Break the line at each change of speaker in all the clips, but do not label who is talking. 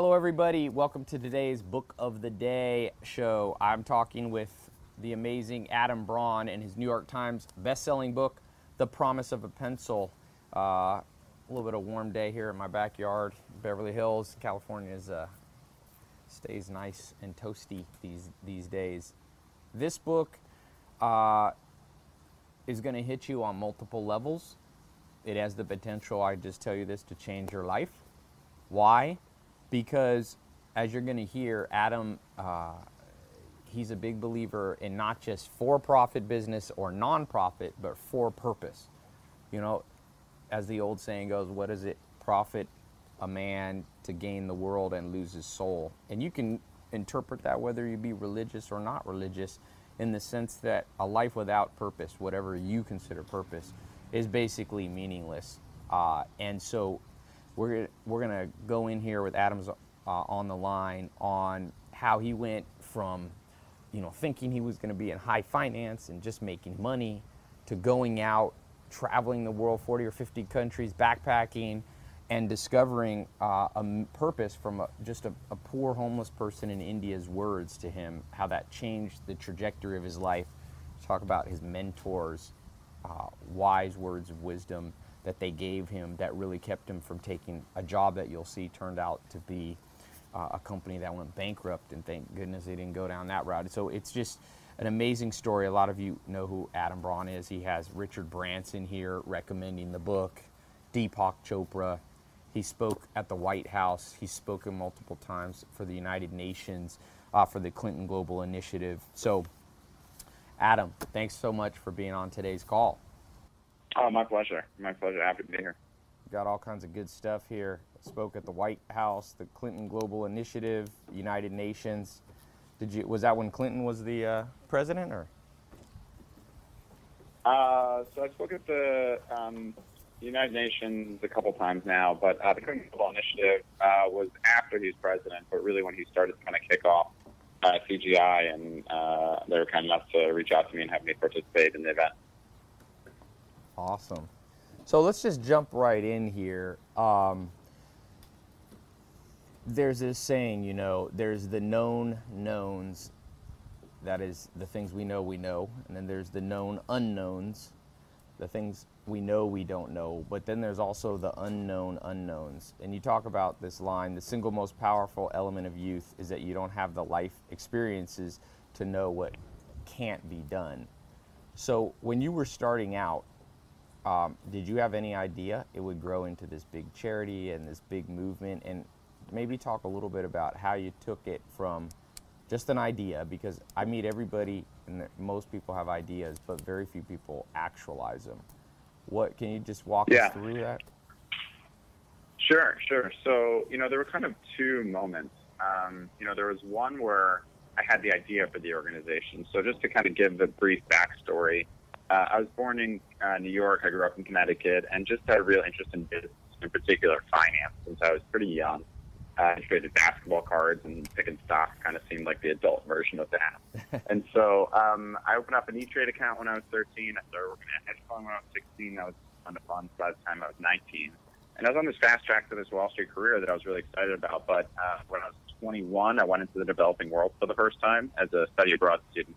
Hello, everybody. Welcome to today's Book of the Day show. I'm talking with the amazing Adam Braun and his New York Times best-selling book, The Promise of a Pencil. Uh, a little bit of warm day here in my backyard, Beverly Hills, California is uh, stays nice and toasty these these days. This book uh, is going to hit you on multiple levels. It has the potential, I just tell you this, to change your life. Why? Because as you're going to hear, Adam, uh, he's a big believer in not just for-profit business or non-profit, but for purpose. You know, as the old saying goes, what does it profit a man to gain the world and lose his soul? And you can interpret that whether you be religious or not religious in the sense that a life without purpose, whatever you consider purpose, is basically meaningless. Uh, and so we're, we're going to go in here with Adams uh, on the line on how he went from, you know, thinking he was going to be in high finance and just making money to going out, traveling the world, 40 or 50 countries, backpacking, and discovering uh, a purpose from a, just a, a, poor homeless person in India's words to him, how that changed the trajectory of his life. Talk about his mentors, uh, wise words of wisdom that they gave him that really kept him from taking a job that you'll see turned out to be uh, a company that went bankrupt, and thank goodness they didn't go down that route. So it's just an amazing story. A lot of you know who Adam Braun is. He has Richard Branson here recommending the book, Deepak Chopra. He spoke at the White House. He's spoken multiple times for the United Nations, uh, for the Clinton Global Initiative. So, Adam, thanks so much for being on today's call.
Oh, my pleasure. My pleasure. Happy to be here.
Got all kinds of good stuff here. Spoke at the White House, the Clinton Global Initiative, United Nations. Did you? Was that when Clinton was the uh, president, or?
Uh, so I spoke at the um, United Nations a couple times now, but uh, the Clinton Global Initiative uh, was after he was president, but really when he started to kind of kick off uh, CGI, and uh, they were kind enough to reach out to me and have me participate in the event.
Awesome. So let's just jump right in here. Um, there's this saying, you know, there's the known knowns, that is the things we know we know, and then there's the known unknowns, the things we know we don't know, but then there's also the unknown unknowns. And you talk about this line the single most powerful element of youth is that you don't have the life experiences to know what can't be done. So when you were starting out, um, did you have any idea it would grow into this big charity and this big movement? And maybe talk a little bit about how you took it from just an idea, because I meet everybody, and most people have ideas, but very few people actualize them. What can you just walk yeah. us through that?
Sure, sure. So you know, there were kind of two moments. Um, you know, there was one where I had the idea for the organization. So just to kind of give the brief backstory, uh, I was born in uh, New York. I grew up in Connecticut, and just had a real interest in business, in particular finance, since I was pretty young. Uh, I traded basketball cards and picking stocks kind of seemed like the adult version of that. and so um, I opened up an E-Trade account when I was 13. I started working at hedge fund when I was 16. I was on the funds by the time I was 19. And I was on this fast track to this Wall Street career that I was really excited about. But uh, when I was 21, I went into the developing world for the first time as a study abroad student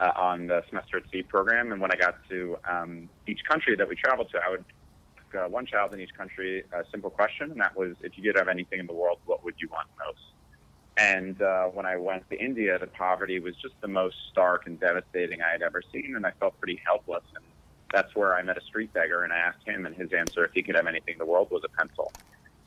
uh, on the semester at sea program. And when I got to um, each country that we traveled to, I would ask uh, one child in each country a simple question, and that was, if you could have anything in the world, what would you want most? And uh, when I went to India, the poverty was just the most stark and devastating I had ever seen, and I felt pretty helpless. And that's where I met a street beggar, and I asked him, and his answer, if he could have anything in the world, was a pencil.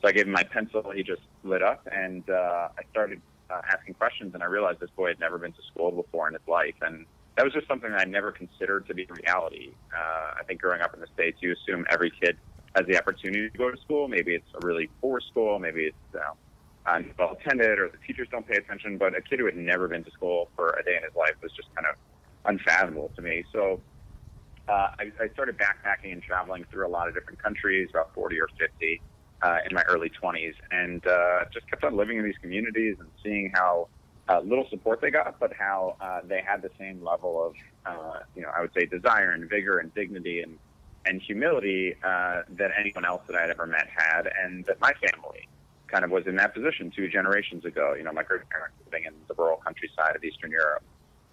So I gave him my pencil. He just lit up, and uh, I started uh, asking questions, and I realized this boy had never been to school before in his life, and that was just something I never considered to be reality. Uh, I think growing up in the States, you assume every kid has the opportunity to go to school. Maybe it's a really poor school, maybe it's you uh, well attended, or the teachers don't pay attention. But a kid who had never been to school for a day in his life was just kind of unfathomable to me. So uh, I, I started backpacking and traveling through a lot of different countries, about 40 or 50 uh, in my early 20s, and uh, just kept on living in these communities and seeing how uh, little support they got, but how uh, they had the same level of, uh, you know, I would say desire and vigor and dignity and and humility uh, that anyone else that I'd ever met had, and that my family kind of was in that position two generations ago. You know, my grandparents living in the rural countryside of Eastern Europe.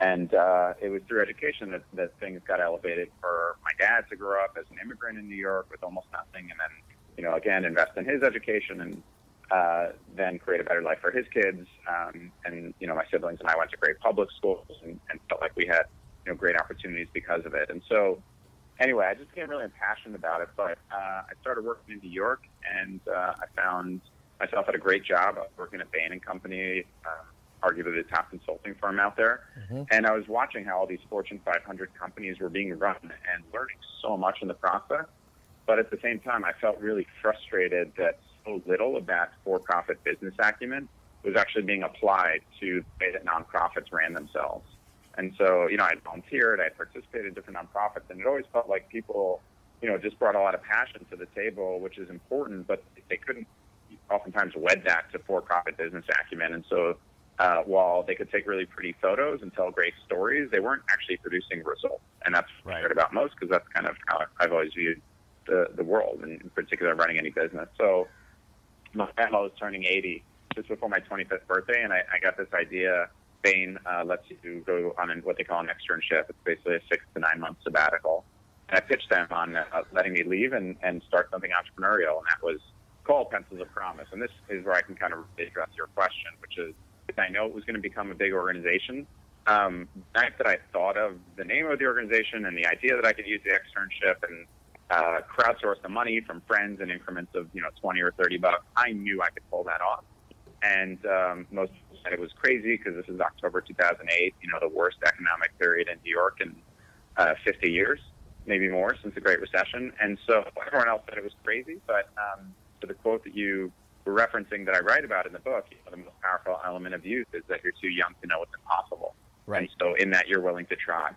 And uh, it was through education that, that things got elevated for my dad to grow up as an immigrant in New York with almost nothing, and then, you know, again, invest in his education and uh, then create a better life for his kids. Um, and, you know, my siblings and I went to great public schools and, and felt like we had, you know, great opportunities because of it. And so, anyway, I just became really impassioned about it. But uh, I started working in New York, and uh, I found myself at a great job. I was working at Bain and Company. Uh, arguably the top consulting firm out there. Mm-hmm. And I was watching how all these Fortune 500 companies were being run and learning so much in the process. But at the same time, I felt really frustrated that so little of that for-profit business acumen was actually being applied to the way that nonprofits ran themselves. And so, you know, I volunteered, I participated in different nonprofits, and it always felt like people, you know, just brought a lot of passion to the table, which is important, but they couldn't oftentimes wed that to for-profit business acumen. And so uh, while they could take really pretty photos and tell great stories, they weren't actually producing results. And that's what I heard about most because that's kind of how I've always viewed the, the world, and in particular running any business. So my grandma was turning 80 just before my 25th birthday, and I, I got this idea. Bain uh, lets you go on an, what they call an externship. It's basically a six to nine month sabbatical. And I pitched them on uh, letting me leave and, and start something entrepreneurial, and that was called Pencils of Promise. And this is where I can kind of address your question, which is I know it was going to become a big organization. Um, the night that I thought of the name of the organization and the idea that I could use the externship and uh, crowdsource the money from friends in increments of you know 20 or 30 bucks, I knew I could pull that off. And um, most people said it was crazy because this is October 2008, you know, the worst economic period in New York in uh, 50 years, maybe more since the Great Recession. And so everyone else said it was crazy. But um, to the quote that you were referencing that I write about in the book, you know, the most powerful element of youth is that you're too young to know what's impossible. Right. And so in that you're willing to try.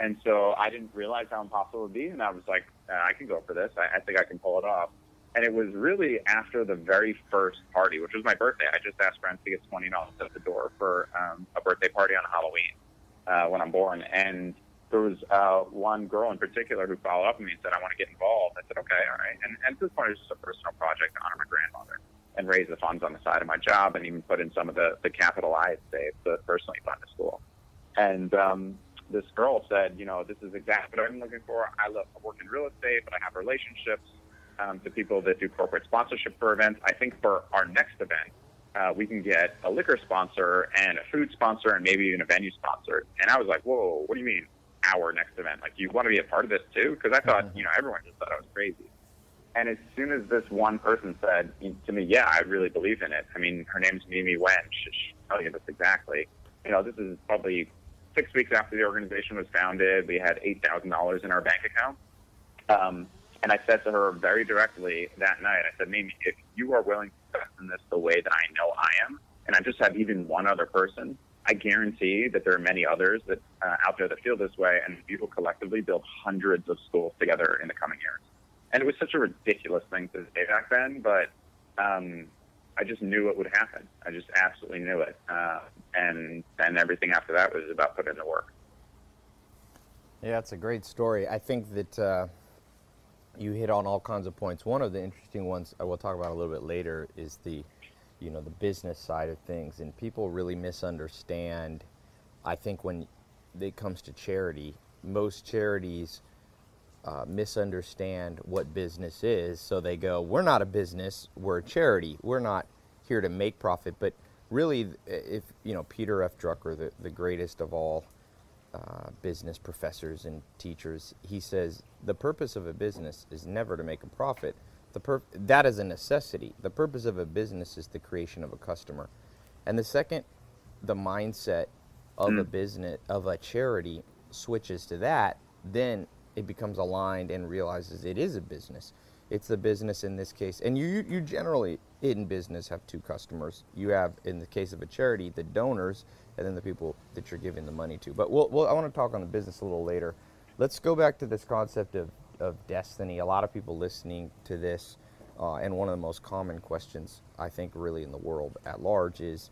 And so I didn't realize how impossible it would be, and I was like, uh, I can go for this. I, I think I can pull it off. And it was really after the very first party, which was my birthday. I just asked friends to get twenty dollars at the door for um, a birthday party on Halloween uh, when I'm born, and there was uh, one girl in particular who followed up with me and said, I want to get involved. I said, okay, all right. And, and at this point, it was just a personal project to honor my grandmother and raise the funds on the side of my job and even put in some of the, the capital I had saved to personally fund the school. And um, this girl said, you know, this is exactly what I'm looking for. I love I work in real estate, but I have relationships um, to people that do corporate sponsorship for events. I think for our next event, uh, we can get a liquor sponsor and a food sponsor and maybe even a venue sponsor. And I was like, whoa, what do you mean our next event? Like, you want to be a part of this too? Because I thought, mm-hmm. you know, everyone just thought I was crazy. And as soon as this one person said to me, "Yeah, I really believe in it," I mean, her name's Mimi Wen. She'll tell you this exactly. You know, this is probably six weeks after the organization was founded. We had eight thousand dollars in our bank account, um, and I said to her very directly that night. I said, "Mimi, if you are willing to invest in this the way that I know I am, and I just have even one other person, I guarantee that there are many others that uh, out there that feel this way, and we will collectively build hundreds of schools together in the coming years." and it was such a ridiculous thing to say back then, but um, I just knew it would happen. I just absolutely knew it, uh, and and everything after that was about putting in the work.
Yeah, it's a great story. I think that uh, you hit on all kinds of points. One of the interesting ones I will talk about a little bit later is the, you know, the business side of things, and people really misunderstand. I think when it comes to charity, most charities uh, misunderstand what business is. So they go, we're not a business, we're a charity. We're not here to make profit. But really, if, you know, Peter F. Drucker, the, the greatest of all uh, business professors and teachers, he says the purpose of a business is never to make a profit. The pur- that is a necessity. The purpose of a business is the creation of a customer. And the second the mindset of mm. a business, of a charity, switches to that, then it becomes aligned and realizes it is a business. It's the business in this case, and you you generally in business have two customers. You have, in the case of a charity, the donors, and then the people that you're giving the money to. But we'll, we'll I want to talk on the business a little later. Let's go back to this concept of of destiny. A lot of people listening to this, uh, and one of the most common questions I think really in the world at large is,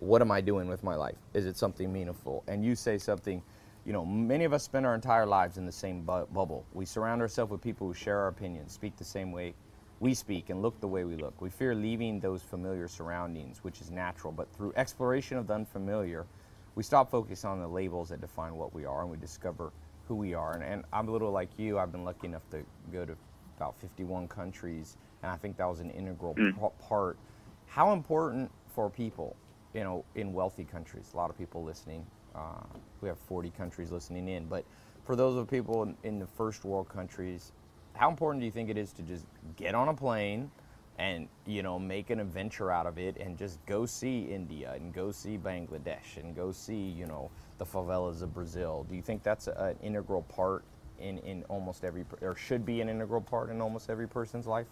what am I doing with my life? Is it something meaningful? And you say something you know, many of us spend our entire lives in the same bu bubble. We surround ourselves with people who share our opinions, speak the same way we speak and look the way we look. We fear leaving those familiar surroundings, which is natural. But through exploration of the unfamiliar, we stop focusing on the labels that define what we are and we discover who we are. And, and I'm a little like you. I've been lucky enough to go to about 51 countries, and I think that was an integral
Mm.
p- part. How important for people, you know, in wealthy countries? A lot of people listening. Uh, we have 40 countries listening in, but for those of people in, in the first world countries, how important do you think it is to just get on a plane and you know make an adventure out of it and just go see India and go see Bangladesh and go see you know the favelas of Brazil? Do you think that's a, an integral part in, in almost every or should be an integral part in almost every person's life?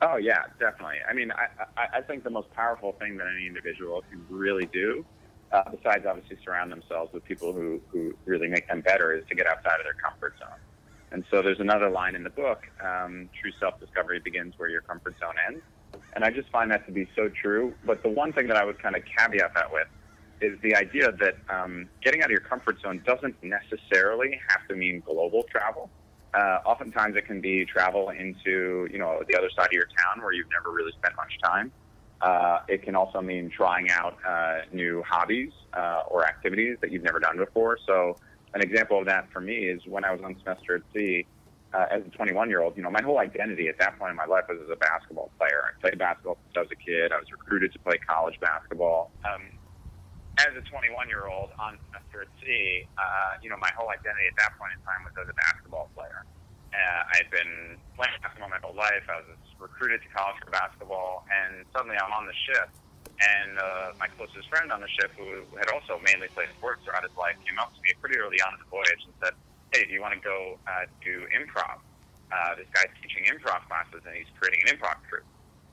Oh yeah, definitely. I mean, I, I, I think the most powerful thing that any individual can really do, uh, besides obviously surround themselves with people who, who really make them better, is to get outside of their comfort zone. And so there's another line in the book, um, true self-discovery begins where your comfort zone ends. And I just find that to be so true. But the one thing that I would kind of caveat that with is the idea that um, getting out of your comfort zone doesn't necessarily have to mean global travel. Uh, oftentimes it can be travel into, you know, the other side of your town where you've never really spent much time. Uh, it can also mean trying out uh, new hobbies uh, or activities that you've never done before. So an example of that for me is when I was on semester at sea uh, as a 21 year old, you know, my whole identity at that point in my life was as a basketball player. I played basketball since I was a kid. I was recruited to play college basketball. Um, as a 21 year old on semester at sea, uh, you know, my whole identity at that point in time was as a basketball player. Uh, I'd been playing basketball my whole life. I was recruited to college for basketball, and suddenly I'm on the ship. And uh, my closest friend on the ship, who had also mainly played sports throughout his life, came up to me pretty early on in the voyage and said, "Hey, do you want to go uh, do improv? Uh, this guy's teaching improv classes, and he's creating an improv troupe."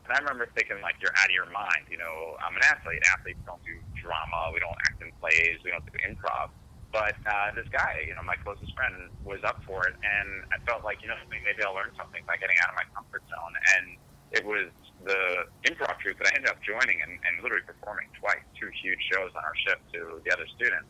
And I remember thinking, like, you're out of your mind. You know, I'm an athlete. Athletes don't do drama. We don't act in plays. We don't do improv. But uh, this guy, you know, my closest friend, was up for it, and I felt like, you know, maybe I'll learn something by getting out of my comfort zone. And it was the improv troupe that I ended up joining and, and literally performing twice, two huge shows on our ship to the other students,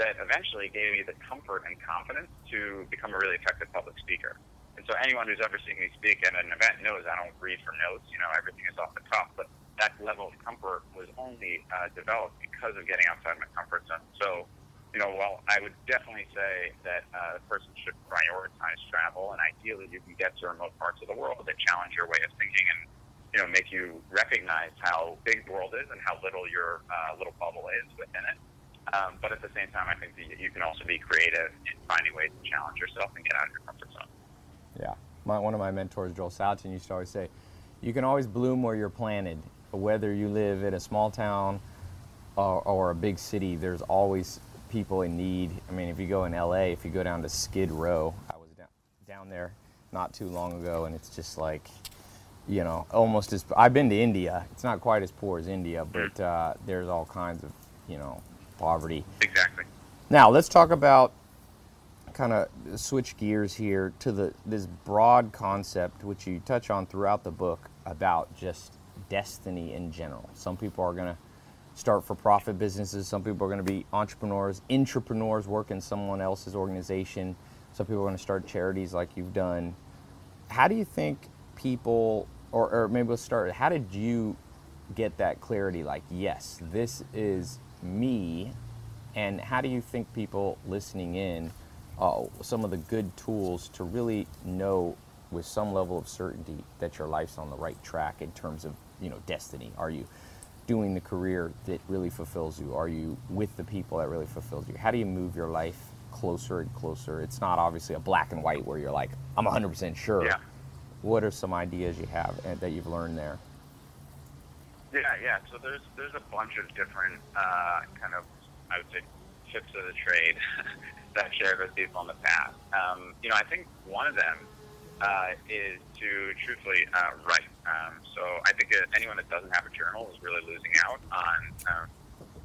that eventually gave me the comfort and confidence to become a really effective public speaker. And so anyone who's ever seen me speak at an event knows I don't read from notes. You know, everything is off the cuff. But that level of comfort was only uh, developed because of getting outside my comfort zone. So, you know, well, I would definitely say that uh, a person should prioritize travel, and ideally you can get to remote parts of the world that challenge your way of thinking and, you know, make you recognize how big the world is and how little your uh, little bubble is within it. Um, but at the same time, I think that you can also be creative in finding ways to challenge yourself and get out of your comfort zone.
Yeah. My, one of my mentors, Joel Salatin, used to always say, you can always bloom where you're planted. Whether you live in a small town or, or a big city, there's always people in need. I mean, if you go in LA, if you go down to Skid Row, I was down, down there not too long ago, and it's just like, you know, almost as I've been to India. It's not quite as poor as India, but uh, there's all kinds of, you know, poverty.
Exactly.
Now let's talk about kind of switch gears here to the this broad concept which you touch on throughout the book about just destiny in general. Some people are going to start for profit businesses, some people are going to be entrepreneurs, entrepreneurs work in someone else's organization. Some people are going to start charities like you've done. How do you think people or, or maybe we'll start how did you get that clarity like yes, this is me and how do you think people listening in uh, some of the good tools to really know with some level of certainty that your life's on the right track in terms of you know destiny are you doing the career that really fulfills you are you with the people that really fulfills you how do you move your life closer and closer it's not obviously a black and white where you're like i'm 100% sure
Yeah.
what are some ideas you have and that you've learned there
Yeah, yeah. So there's there's a bunch of different uh, kind of I would say tips of the trade that I've shared with people in the past. Um, you know, I think one of them uh, is to truthfully uh, write. Um, so I think that anyone that doesn't have a journal is really losing out on um,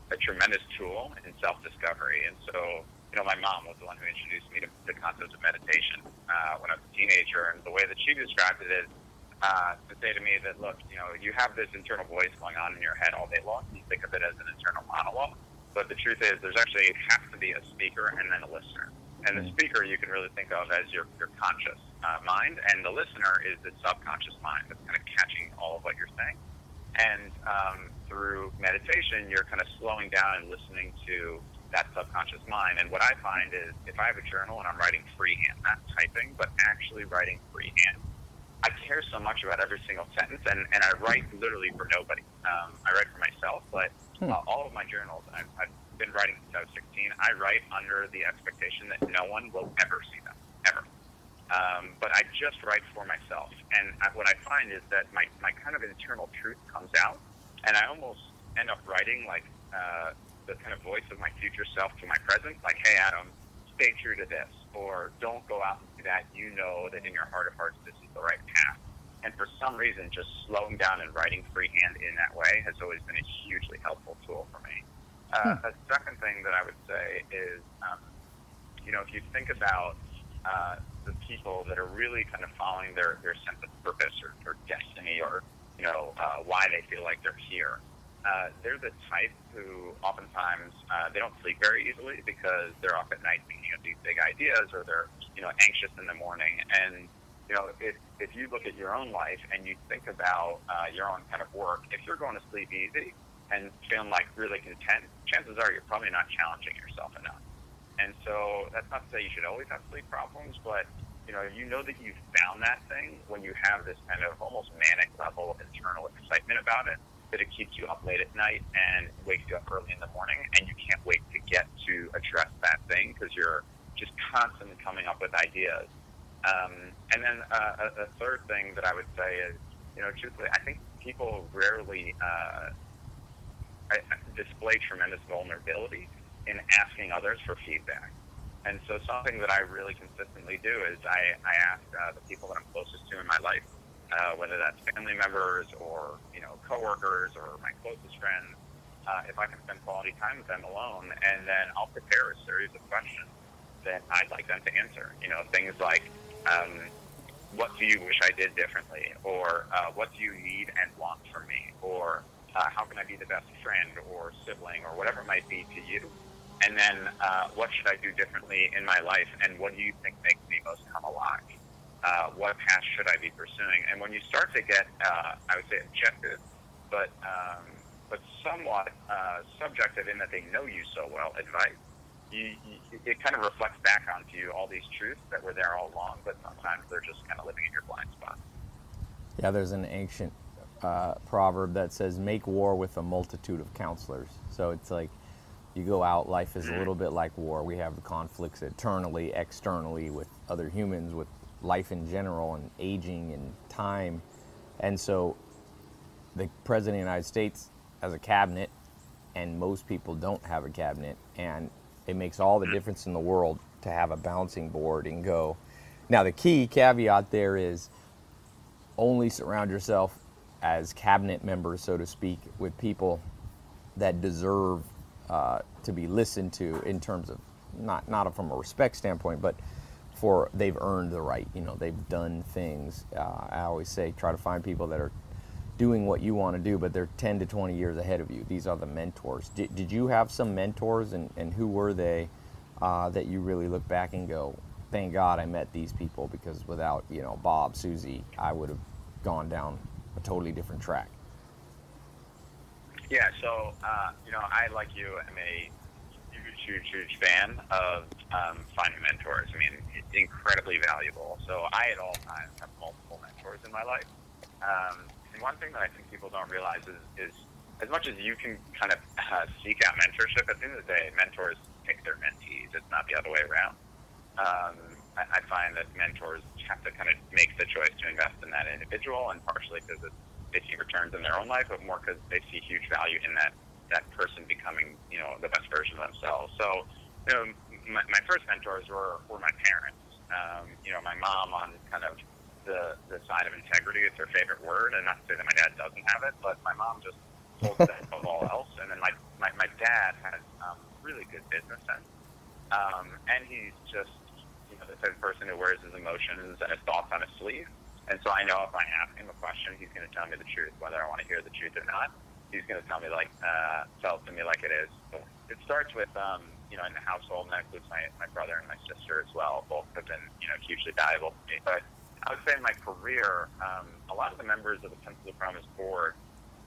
a tremendous tool in self-discovery. And so, you know, my mom was the one who introduced me to the concept of meditation uh, when I was a teenager, and the way that she described it is uh, to say to me that, look, you know, you have this internal voice going on in your head all day long. You think of it as an internal monologue. But the truth is, there's actually has to be a speaker and then a listener. And the
Mhm.
speaker you can really think of as your, your conscious. Uh, mind, and the listener is the subconscious mind that's kind of catching all of what you're saying. And um, through meditation, you're kind of slowing down and listening to that subconscious mind. And what I find is if I have a journal and I'm writing freehand, not typing, but actually writing freehand, I care so much about every single sentence, and, and I write literally for nobody. Um, I write for myself, but hmm. uh, all of my journals, I've, I've been writing since I was 16. I write under the expectation that no one will ever see them. Um, but I just write for myself, and I, what I find is that my, my kind of internal truth comes out, and I almost end up writing like uh, the kind of voice of my future self to my present, like, "Hey, Adam, stay true to this," or "Don't go out and do that. You know that in your heart of hearts, this is the right path." And for some reason, just slowing down and writing freehand in that way has always been a hugely helpful tool for me. Uh, hmm. A second thing that I would say is, um, you know, if you think about uh, people that are really kind of following their, their sense of purpose or, or destiny or, you know, uh, why they feel like they're here, uh, they're the type who oftentimes uh, they don't sleep very easily because they're up at night thinking of these big ideas or they're, you know, anxious in the morning. And, you know, if, if you look at your own life and you think about uh, your own kind of work, if you're going to sleep easy, and feeling like really content, chances are you're probably not challenging yourself enough. And so that's not to say you should always have sleep problems, but you know, you know that you've found that thing when you have this kind of almost manic level of internal excitement about it, that it keeps you up late at night and wakes you up early in the morning, and you can't wait to get to address that thing because you're just constantly coming up with ideas. Um, and then uh, a, a third thing that I would say is, you know, truthfully, I think people rarely uh, display tremendous vulnerability in asking others for feedback. And so something that I really consistently do is I, I ask uh, the people that I'm closest to in my life, uh, whether that's family members or, you know, coworkers or my closest friends, uh, if I can spend quality time with them alone, and then I'll prepare a series of questions that I'd like them to answer. You know, things like, um, what do you wish I did differently? Or uh, what do you need and want from me? Or uh, how can I be the best friend or sibling or whatever it might be to you? And then uh, what should I do differently in my life? And what do you think makes me most come alive? Uh, what path should I be pursuing? And when you start to get, uh, I would say, objective, but um, but somewhat uh, subjective in that they know you so well, advice, you, you, it kind of reflects back onto you all these truths that were there all along, but sometimes they're just kind of living in your blind spot.
Yeah, there's an ancient uh, proverb that says, "Make war with a multitude of counselors." So it's like you go out. Life is a mm. little bit like war. We have conflicts internally, externally with other humans, with life in general, and aging and time. And so, the president of the United States has a cabinet, and most people don't have a cabinet, and it makes all the mm. difference in the world to have a bouncing board and go. Now, the key caveat there is only surround yourself as cabinet members, so to speak, with people that deserve uh, to be listened to in terms of not not from a respect standpoint, but for they've earned the right. You know, they've done things. Uh, I always say try to find people that are doing what you want to do, but they're 10 to 20 years ahead of you. These are the mentors. Did, did you have some mentors, and, and who were they uh, that you really look back and go, thank God I met these people because without, you know, Bob, Susie, I would have gone down a totally different track.
Yeah, so uh, you know, I like you am a huge, huge, huge fan of um, finding mentors. I mean, it's incredibly valuable. So I, at all times, have multiple mentors in my life. Um, and one thing that I think people don't realize is, is as much as you can kind of uh, seek out mentorship, at the end of the day, mentors pick their mentees. It's not the other way around. Um, I, I find that mentors have to kind of make the choice to invest in that individual, and partially because they see returns in their own life, but more because they see huge value in that that person becoming, you know, the best version of themselves. So, you know, my, my first mentors were were my parents. Um, you know, my mom on kind of the the side of integrity is her favorite word, and not to say that my dad doesn't have it, but my mom just holds that above all else. And then my my, my dad has um, really good business sense, um, and he's just you know, the type of person who wears his emotions and his thoughts on his sleeve. And so I know if I ask him a question, he's going to tell me the truth, whether I want to hear the truth or not. He's going to tell me like, uh, tell it to me like it is. It starts with, um, you know, in the household, and that includes my, my brother and my sister as well. Both have been, you know, hugely valuable to me. But I would say in my career, um, a lot of the members of the Pencils of Promise board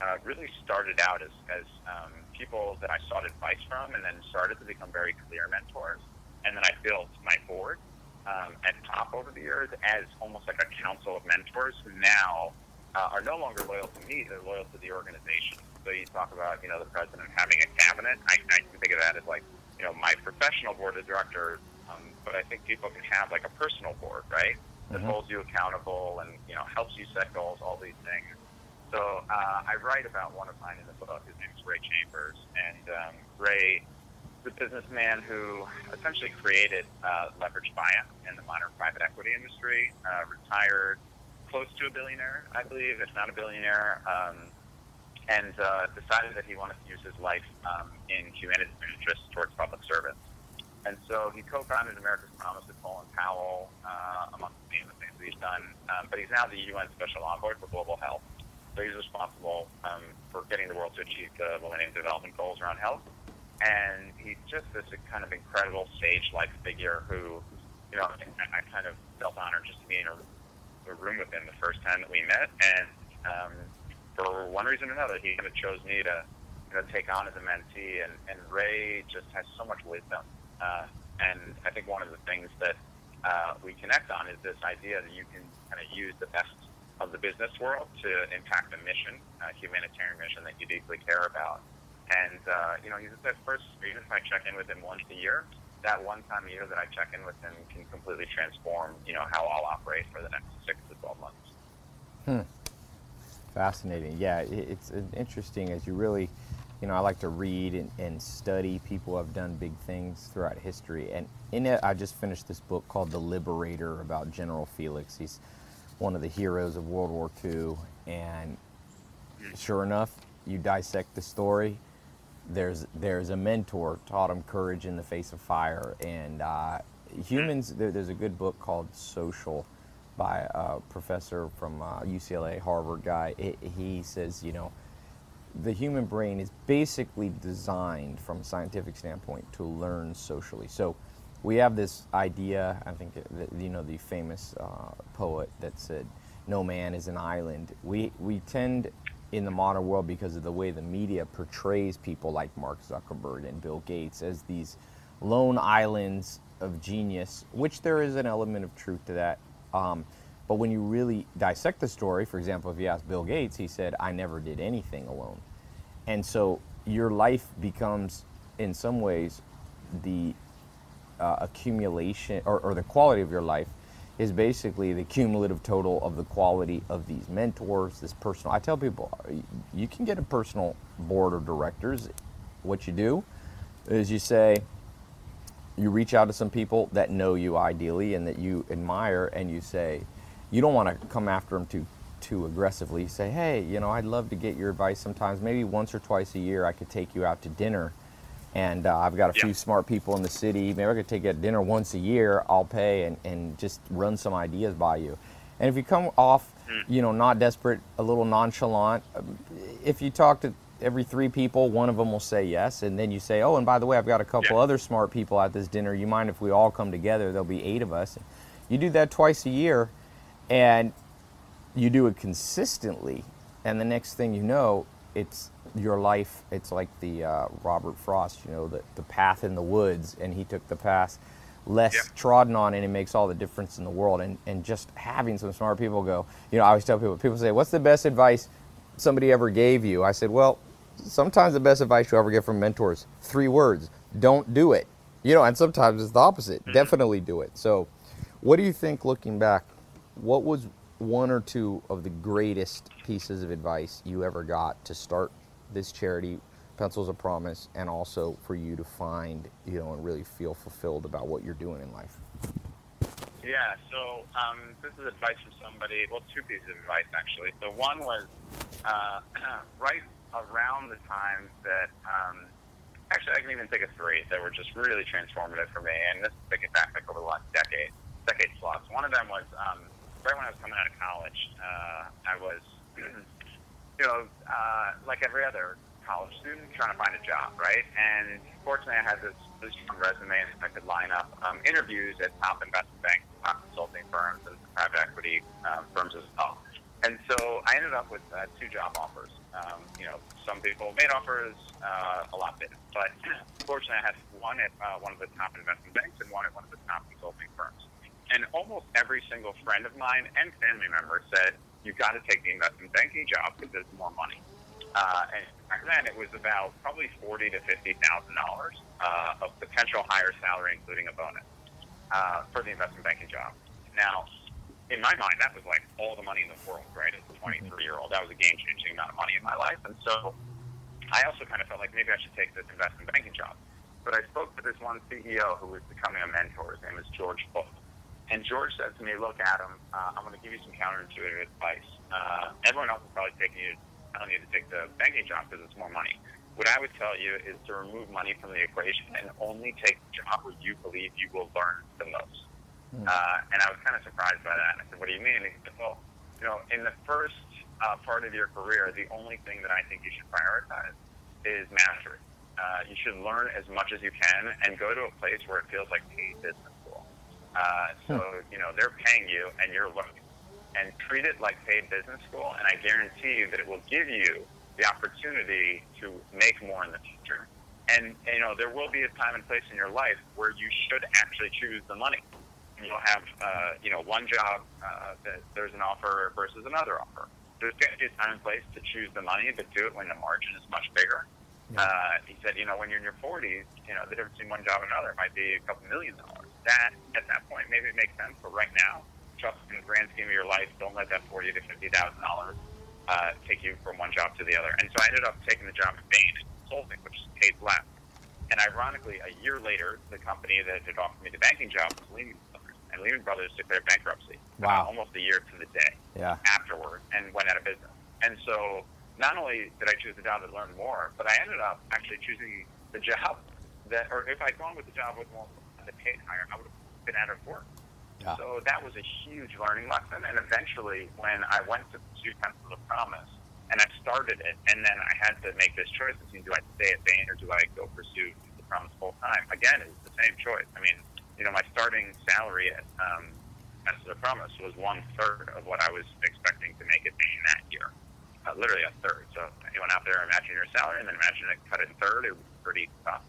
uh, really started out as, as um, people that I sought advice from and then started to become very clear mentors. And then I built my board um, at top over the years as almost like a council of mentors who now uh, are no longer loyal to me, they're loyal to the organization. So you talk about, you know, the president having a cabinet. I, I can think of that as like, you know, my professional board of directors, um, but I think people can have like a personal board, right? That mm-hmm. holds you accountable and, you know, helps you set goals, all these things. So uh, I write about one of mine in the book. His name is Ray Chambers, and um, Ray a businessman who essentially created uh, leveraged buyout in the modern private equity industry. Uh, retired, close to a billionaire, I believe, if not a billionaire, um, and uh, decided that he wanted to use his life um, in humanitarian interests towards public service. And so he co-founded America's Promise with Colin Powell, uh, among many the things that he's done. Um, but he's now the UN Special Envoy for Global Health. So he's responsible um, for getting the world to achieve the Millennium Development Goals around health. And he's just this kind of incredible sage-like figure who, you know, I, I kind of felt honored just to be in a, a room with him the first time that we met. And um, for one reason or another, he kind of chose me to, you know, take on as a mentee. And, and Ray just has so much wisdom. Uh, and I think one of the things that uh, we connect on is this idea that you can kind of use the best of the business world to impact a mission, a humanitarian mission that you deeply care about. And, uh, you know, he's at first, even if I check in with him once a year, that one time a year that I check in with him can completely transform, you know, how I'll operate for the next six to 12 months.
Hmm. Fascinating. Yeah, it's interesting as you really, you know, I like to read and, and study people who have done big things throughout history. And in it, I just finished this book called The Liberator about General Felix. He's one of the heroes of World War II. And sure enough, you dissect the story. There's there's a mentor taught him courage in the face of fire. And uh, humans, there, there's a good book called Social by a professor from uh, UCLA, Harvard guy. It, he says, you know, the human brain is basically designed from a scientific standpoint to learn socially. So we have this idea. I think that, you know the famous uh, poet that said, "No man is an island." We we tend in the modern world because of the way the media portrays people like Mark Zuckerberg and Bill Gates as these lone islands of genius, which there is an element of truth to that. Um, but when you really dissect the story, for example, if you ask Bill Gates, he said, I never did anything alone. And so your life becomes, in some ways, the uh, accumulation or, or the quality of your life is basically the cumulative total of the quality of these mentors, this personal. I tell people, you can get a personal board of directors. What you do is you say, you reach out to some people that know you ideally and that you admire, and you say, you don't want to come after them too too aggressively. You say, hey, you know, I'd love to get your advice sometimes. Maybe once or twice a year, I could take you out to dinner and uh, I've got a few smart people in the city. Maybe I could take you out dinner once a year. I'll pay and, and just run some ideas by you. And if you come off, hmm. you know, not desperate, a little nonchalant, um, if you talk to every three people, one of them will say yes, and then you say, oh, and by the way, I've got a couple yeah. other smart people at this dinner. You mind if we all come together? There'll be eight of us. You do that twice a year, and you do it consistently, and the next thing you know, it's your life. It's like the uh, Robert Frost, you know, the, the path in the woods, and he took the path less yeah. trodden on, and it makes all the difference in the world. And, and just having some smart people go, you know, I always tell people, people say, what's the best advice somebody ever gave you? I said, well, sometimes the best advice you ever get from mentors, three words, don't do it. You know, and sometimes it's the opposite, mm-hmm. definitely do it. So what do you think, looking back, what was one or two of the greatest pieces of advice you ever got to start this charity, Pencils of Promise, and also for you to find, you know, and really feel fulfilled about what you're doing in life?
Yeah, so um, this is advice from somebody, well, two pieces of advice actually. So one was uh, right around the time that, um, actually, I can even think of three that were just really transformative for me. And this is thinking back like over the last decade, decade plus. One of them was um, right when I was coming out of college. Uh, I was you know, uh, like every other college student trying to find a job, right? And fortunately, I had this, this strong resume and I could line up um, interviews at top investment banks, top consulting firms, and private equity um, firms as well. And so I ended up with uh, two job offers. Um, you know, some people made offers, uh, a lot didn't. But fortunately, I had one at uh, one of the top investment banks and one at one of the top consulting firms. And almost every single friend of mine and family member said, you've got to take the investment banking job because there's more money. Uh, and back then, it was about probably forty to fifty thousand dollars uh, of potential higher salary, including a bonus, uh, for the investment banking job. Now, in my mind, that was like all the money in the world, right? As a 23 year old, that was a game changing amount of money in my life. And so I also kind of felt like maybe I should take this investment banking job. But I spoke to this one CEO who was becoming a mentor. His name is George Book. And George said to me, Look, Adam, uh, I'm going to give you some counterintuitive advice. Uh, everyone else is probably taking you, telling you to take the banking job because it's more money. What I would tell you is to remove money from the equation and only take the job where you believe you will learn the most. Hmm. Uh, and I was kind of surprised by that. I said, "What do you mean?" he said, "Well, you know, in the first uh, part of your career, the only thing that I think you should prioritize is mastery. Uh, you should learn as much as you can and go to a place where it feels like paid business. Uh, so you know they're paying you and you're learning, and treat it like paid business school. And I guarantee you that it will give you the opportunity to make more in the future. And you know there will be a time and place in your life where you should actually choose the money." you'll have uh, you know one job uh, that there's an offer versus another offer. There's going to be a time and place to choose the money, but do it when the margin is much bigger. Uh, he said, you know, when you're in your 40s, you know, the difference between one job and another might be a couple million dollars. That at that point maybe it makes sense, but right now, trust in the grand scheme of your life, don't let that forty to fifty thousand dollars uh, take you from one job to the other. And so I ended up taking the job at Bain Consulting, which pays less. And ironically, a year later, the company that had offered me the banking job was Lehman Brothers, and Lehman Brothers declared bankruptcy.
Wow.
Uh, almost a year to the day
yeah.
afterward and went out of business. And so not only did I choose the job to learn more, but I ended up actually choosing the job that, or if I'd gone with the job with more that paid higher, I would have been out of work. Yeah. So that was a huge learning lesson. And eventually, when I went to pursue Pencil of Promise, and I started it, and then I had to make this choice between do I stay at Bain or do I go pursue the promise full time? Again, it was the same choice. I mean, you know, my starting salary at um, Message of Promise was one third of what I was expecting to make it being that year. Uh, literally a third. So anyone out there, imagine your salary and then imagine it cut in third. It was pretty tough.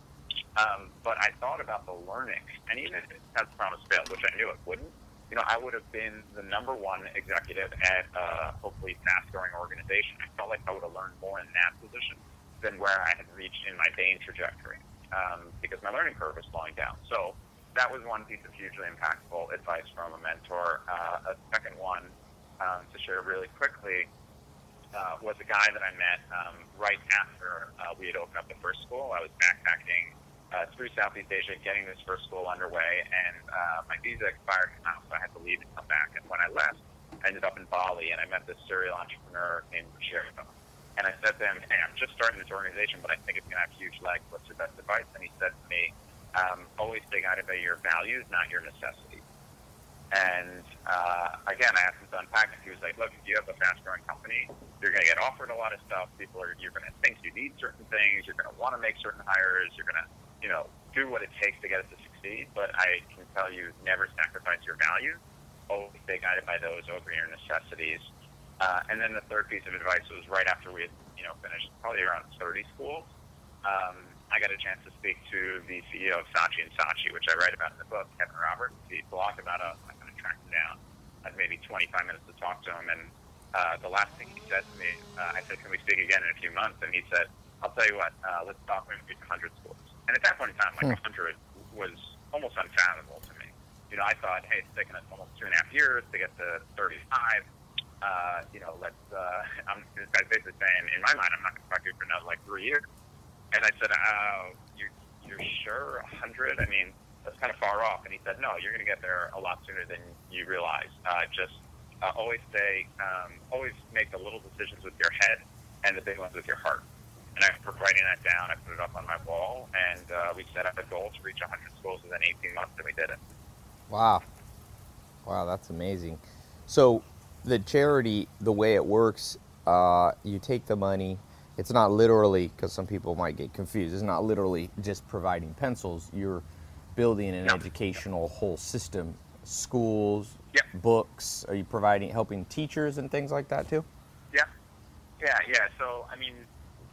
Um, but I thought about the learning, and even if of Promise failed, which I knew it wouldn't, you know, I would have been the number one executive at a hopefully fast-growing organization. I felt like I would have learned more in that position than where I had reached in my Bain trajectory um, because my learning curve was slowing down. So that was one piece of hugely impactful advice from a mentor. Uh, a second one um, to share really quickly uh, was a guy that I met um, right after uh, we had opened up the first school. I was backpacking uh, through Southeast Asia, getting this first school underway, and uh, my visa expired now, so I had to leave and come back. And when I left, I ended up in Bali, and I met this serial entrepreneur named Bashir. And I said to him, "Hey, I'm just starting this organization, but I think it's going to have huge legs. What's your best advice?" And he said to me, um, always stay guided by your values, not your necessities. And uh, again, I asked him to unpack it. He was like, "Look, if you have a fast-growing company, you're going to get offered a lot of stuff. People are you're going to think you need certain things. You're going to want to make certain hires. You're going to, you know, do what it takes to get it to succeed. But I can tell you, never sacrifice your values. Always stay guided by those over your necessities." Uh, and then the third piece of advice was right after we had, you know, finished probably around 30 schools. Um, I got a chance to speak to the CEO of Saatchi and Saatchi, which I write about in the book, Kevin Roberts. He blogged about us. I'm going to track him down. I had maybe 25 minutes to talk to him, and uh, the last thing he said to me, uh, I said, "Can we speak again in a few months?" And he said, "I'll tell you what. Uh, let's talk when we reach 100 schools." And at that point in time, like hmm. 100 was almost unfathomable to me. You know, I thought, "Hey, it's taken us almost two and a half years to get to 35." Uh, you know, let's. Uh, I'm this guy's basically saying, in my mind, I'm not going to talk to you for another like three years. And I said, uh, you, you're sure 100? I mean, that's kind of far off. And he said, no, you're going to get there a lot sooner than you realize. Uh, just uh, always stay, um, always make the little decisions with your head and the big ones with your heart. And I writing that down. I put it up on my wall, and uh, we set up a goal to reach 100 schools within 18 months, and we did it.
Wow. Wow, that's amazing. So, the charity, the way it works, uh, you take the money, it's not literally because some people might get confused. It's not literally just providing pencils. You're building an educational whole system, schools,
Yep.
books. Are you providing helping teachers and things like that too?
Yeah, yeah, yeah. So, I mean,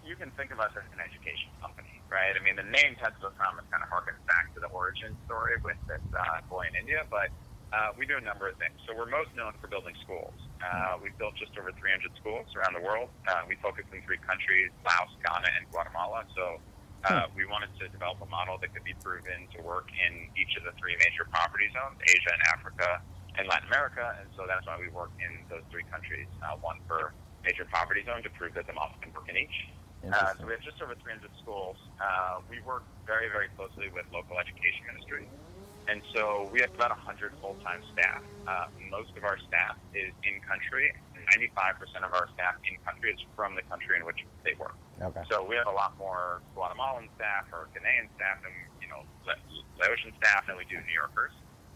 you can think of us as an education company, right? I mean, the name Promise kind of harkens back to the origin story with this uh, boy in India, but uh, we do a number of things. So we're most known for building schools. Uh, we've built just over 300 schools around the world. Uh, we focus in three countries, Laos, Ghana, and Guatemala. So uh, we wanted to develop a model that could be proven to work in each of the three major poverty zones, Asia and Africa and Latin America. And so that's why we work in those three countries, uh, one per major poverty zone to prove that the model can work in each. Uh, so we have just over 300 schools. Uh, we work very, very closely with local education ministries. And so we have about 100 full-time staff. Uh, most of our staff is in country. 95% of our staff in country is from the country in which they work.
Okay.
So we have a lot more Guatemalan staff or Ghanaian staff and, you know, La- Laotian staff than we do New Yorkers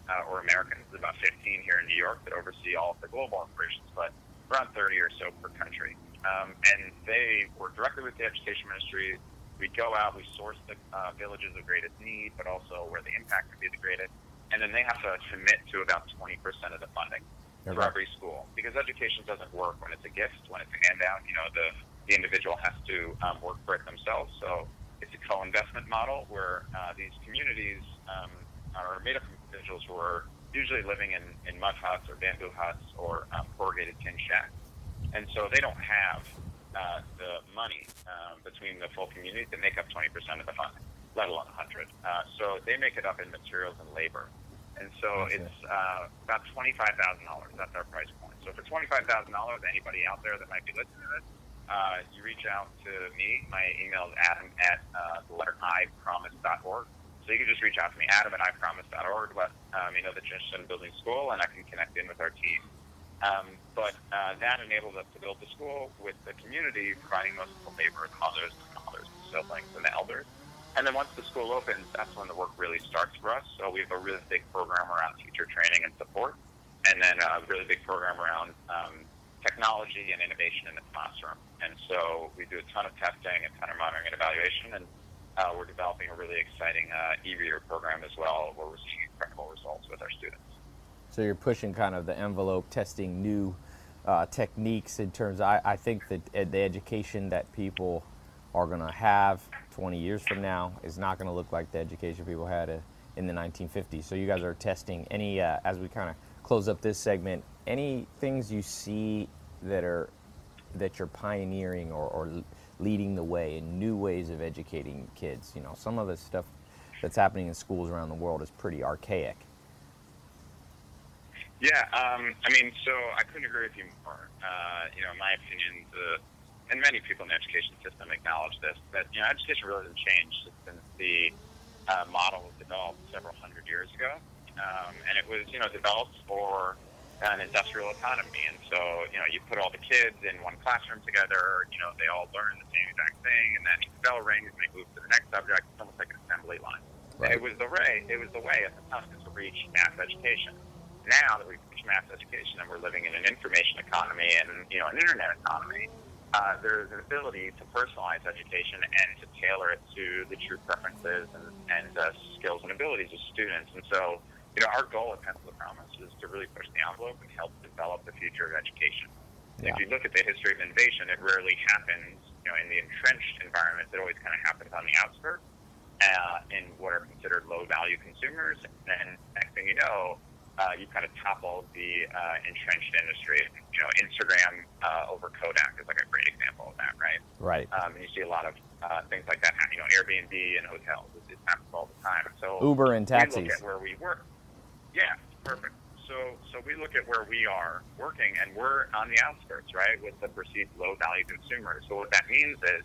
uh, or Americans. There's about 15 here in New York that oversee all of the global operations, but around 30 or so per country. Um, and they work directly with the education ministry. We go out, we source the uh, villages of greatest need, but also where the impact could be the greatest. And then they have to commit to about 20% of the funding for every school because education doesn't work when it's a gift, when it's a handout. You know, the, the individual has to um, work for it themselves. So it's a co-investment model where uh, these communities um, are made up of individuals who are usually living in, in mud huts or bamboo huts or um, corrugated tin shacks. And so they don't have uh, the money um, between the full community to make up 20% of the funding, let alone 100. Uh, so they make it up in materials and labor. And so
Gotcha.
it's uh, about $25,000. That's our price point. So for $25,000, anybody out there that might be listening to this, uh, you reach out to me. My email is adam at uh, the letter I promise.org. So you can just reach out to me, adam at ipromise.org. Let um, me know that you're interested in building school, and I can connect in with our team. Um, but uh, that enabled us to build the school with the community providing most of the labor, the mothers, the fathers, the siblings, and the elders. And then once the school opens, that's when the work really starts for us. So we have a really big program around teacher training and support, and then a really big program around um, technology and innovation in the classroom. And so we do a ton of testing, a ton of monitoring and evaluation, and uh, we're developing a really exciting uh, e-reader program as well, where we're seeing incredible results with our students.
So you're pushing kind of the envelope, testing new uh, techniques in terms. I, I think that the education that people are going to have 20 years from now is not going to look like the education people had in the 1950s. So you guys are testing any uh, as we kind of close up this segment. Any things you see that are that you're pioneering or, or leading the way in new ways of educating kids? You know, some of the stuff that's happening in schools around the world is pretty archaic.
Yeah, um, I mean, so I couldn't agree with you more. Uh, you know, in my opinion, the, and many people in the education system acknowledge this, that, you know, education really hasn't changed since the uh, model was developed several hundred years ago. Um, and it was, you know, developed for an industrial economy. And so, you know, you put all the kids in one classroom together, you know, they all learn the same exact thing, and then the bell rings and they move to the next subject. It's almost like an assembly line.
Right.
It was the way, it was the way at the time to reach mass education now that we've reached mass education and we're living in an information economy and you know an internet economy, uh, there's an ability to personalize education and to tailor it to the true preferences and, and uh, skills and abilities of students. And so, you know, our goal at Pencil of Promise is to really push the envelope and help develop the future of education.
Yeah.
If you look at the history of innovation, it rarely happens, you know, in the entrenched environment. It always kind of happens on the outskirts, uh, in what are considered low-value consumers. And then next thing you know, uh, you kind of topple the uh, entrenched industry. You know, Instagram uh, over Kodak is like a great example of that, right?
Right.
Um, and you see a lot of uh, things like that. You know, Airbnb and hotels. It, it happens all the time. So
Uber and
we
taxis.
look at where we work. Yeah, perfect. So, so we look at where we are working, and we're on the outskirts, right, with the perceived low-value consumers. So what that means is,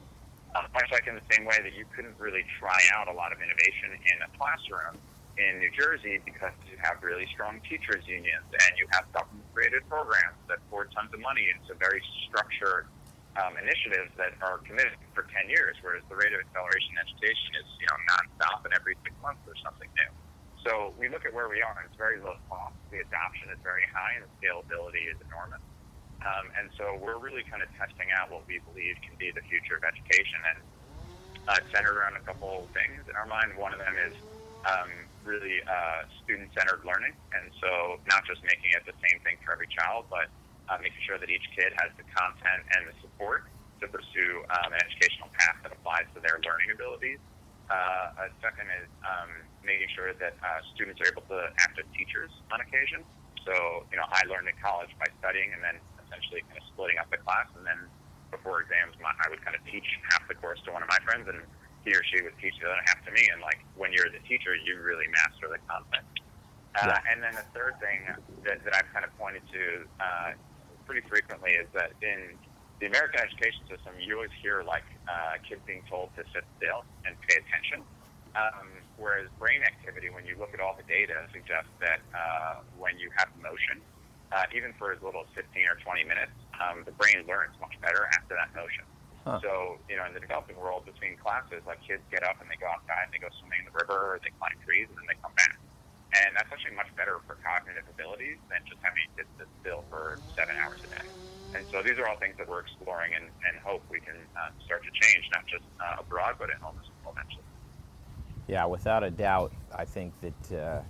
uh, much like in the same way that you couldn't really try out a lot of innovation in a classroom in New Jersey because you have really strong teachers unions and you have government-created programs that pour tons of money into very structured um, initiatives that are committed for 10 years, whereas the rate of acceleration in education is, you know, nonstop and every six months there's something new. So we look at where we are, and it's very low cost. The adoption is very high, and the scalability is enormous. Um, and so we're really kind of testing out what we believe can be the future of education. And uh, centered around a couple of things in our mind. One of them is um, really uh, student-centered learning, and so not just making it the same thing for every child, but uh, making sure that each kid has the content and the support to pursue um, an educational path that applies to their learning abilities. Uh, second is um, making sure that uh, students are able to act as teachers on occasion. So, you know, I learned in college by studying and then essentially kind of splitting up the class and then before exams, my, I would kind of teach half the course to one of my friends, and he or she would teach the other half to me. And like when you're the teacher, you really master the content. Uh, yeah. And then the third thing that, that I've kind of pointed to uh, pretty frequently is that in the American education system, you always hear like uh, kids being told to sit still and pay attention. Um, whereas brain activity, when you look at all the data, suggests that uh, when you have motion, uh, even for as little as 15 or 20 minutes, um, the brain learns much better after that motion. Huh. So, you know, in the developing world between classes, like kids get up and they go outside and they go swimming in the river or they climb trees and then they come back. And that's actually much better for cognitive abilities than just having kids sit still for seven hours a day. And so these are all things that we're exploring and, and hope we can uh, start to change, not just uh, abroad, but at home as well eventually.
Yeah, without a doubt, I think that uh,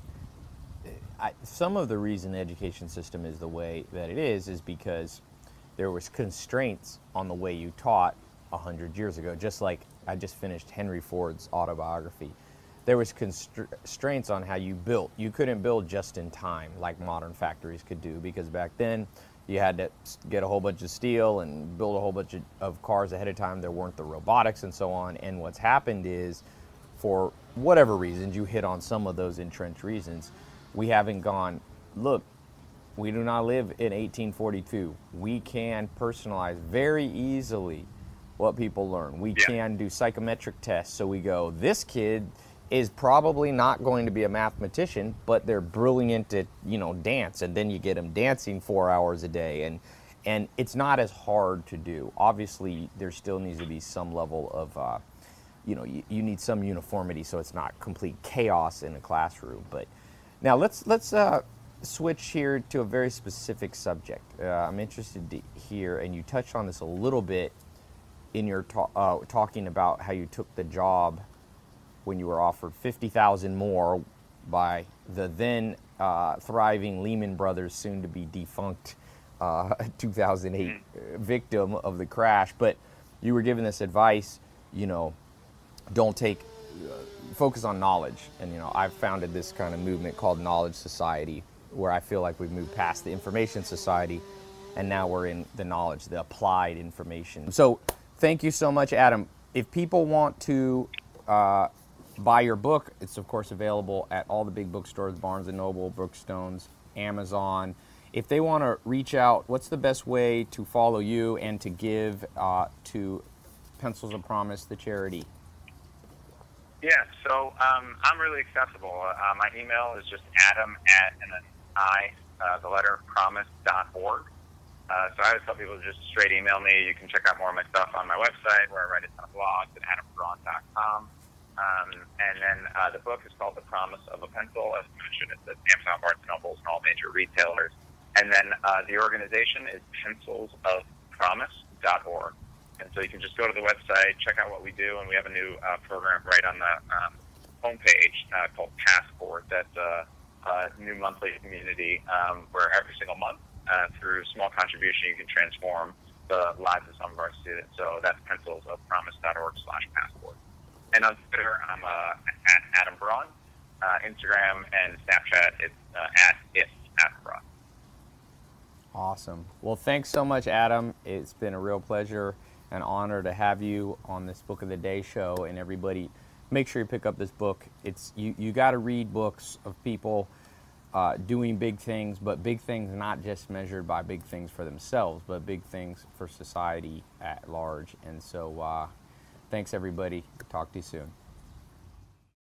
I, some of the reason the education system is the way that it is is because there was constraints on the way you taught 100 years ago just like i just finished henry ford's autobiography. There was constraints on how you built. You couldn't build just in time like modern factories could do because back then you had to get a whole bunch of steel and build a whole bunch of, of cars ahead of time. There weren't the robotics and so on. And what's happened is for whatever reasons you hit on some of those entrenched reasons. We haven't gone, look, we do not live in 1842. We can personalize very easily what people learn. We yeah. can do psychometric tests. So we go, this kid is probably not going to be a mathematician, but they're brilliant at, you know, dance. And then you get them dancing four hours a day. And, and it's not as hard to do. Obviously, there still needs to be some level of, uh, you know, you, you need some uniformity so it's not complete chaos in a classroom. But now let's let's uh, switch here to a very specific subject. Uh, I'm interested to hear, and you touched on this a little bit in your uh, talking about how you took the job when you were offered fifty thousand more by the then uh, thriving Lehman Brothers, soon to be defunct, uh, 2008 mm-hmm. victim of the crash. But you were given this advice, you know, don't take focus on knowledge. And you know, I've founded this kind of movement called Knowledge Society, where I feel like we've moved past the information society, and now we're in the knowledge, the applied information. So, thank you so much, Adam. If people want to uh, buy your book, it's of course available at all the big bookstores: Barnes and Noble, Brookstones, Amazon. If they want to reach out, what's the best way to follow you and to give uh, to Pencils of Promise, the charity?
Yeah, so um, I'm really accessible. Uh, my email is just adam at and then I, uh, the letter promise.org. Uh, so I always tell people just straight email me. You can check out more of my stuff on my website where I write a ton of blogs at adambraun.com. Um, and then uh, the book is called The Promise of a Pencil. As mentioned, it's at Amazon, Barnes & Nobles, and all major retailers. And then uh, the organization is pencilsofpromise.org. And so you can just go to the website, check out what we do, and we have a new uh, program right on the um, homepage uh, called Passport. That's a, a new monthly community um, where every single month, uh, through small contribution, you can transform the lives of some of our students. So that's pencilsofpromise.org slash passport. And on Twitter, I'm uh, at Adam Braun. Uh, Instagram and Snapchat, it's uh, at if Adam Braun.
Awesome. Well, thanks so much, Adam. It's been a real pleasure and honor to have you on this Book of the Day show. And everybody, make sure you pick up this book. It's you. You got to read books of people uh, doing big things, but big things not just measured by big things for themselves, but big things for society at large. And so, uh, thanks everybody. Talk to you soon.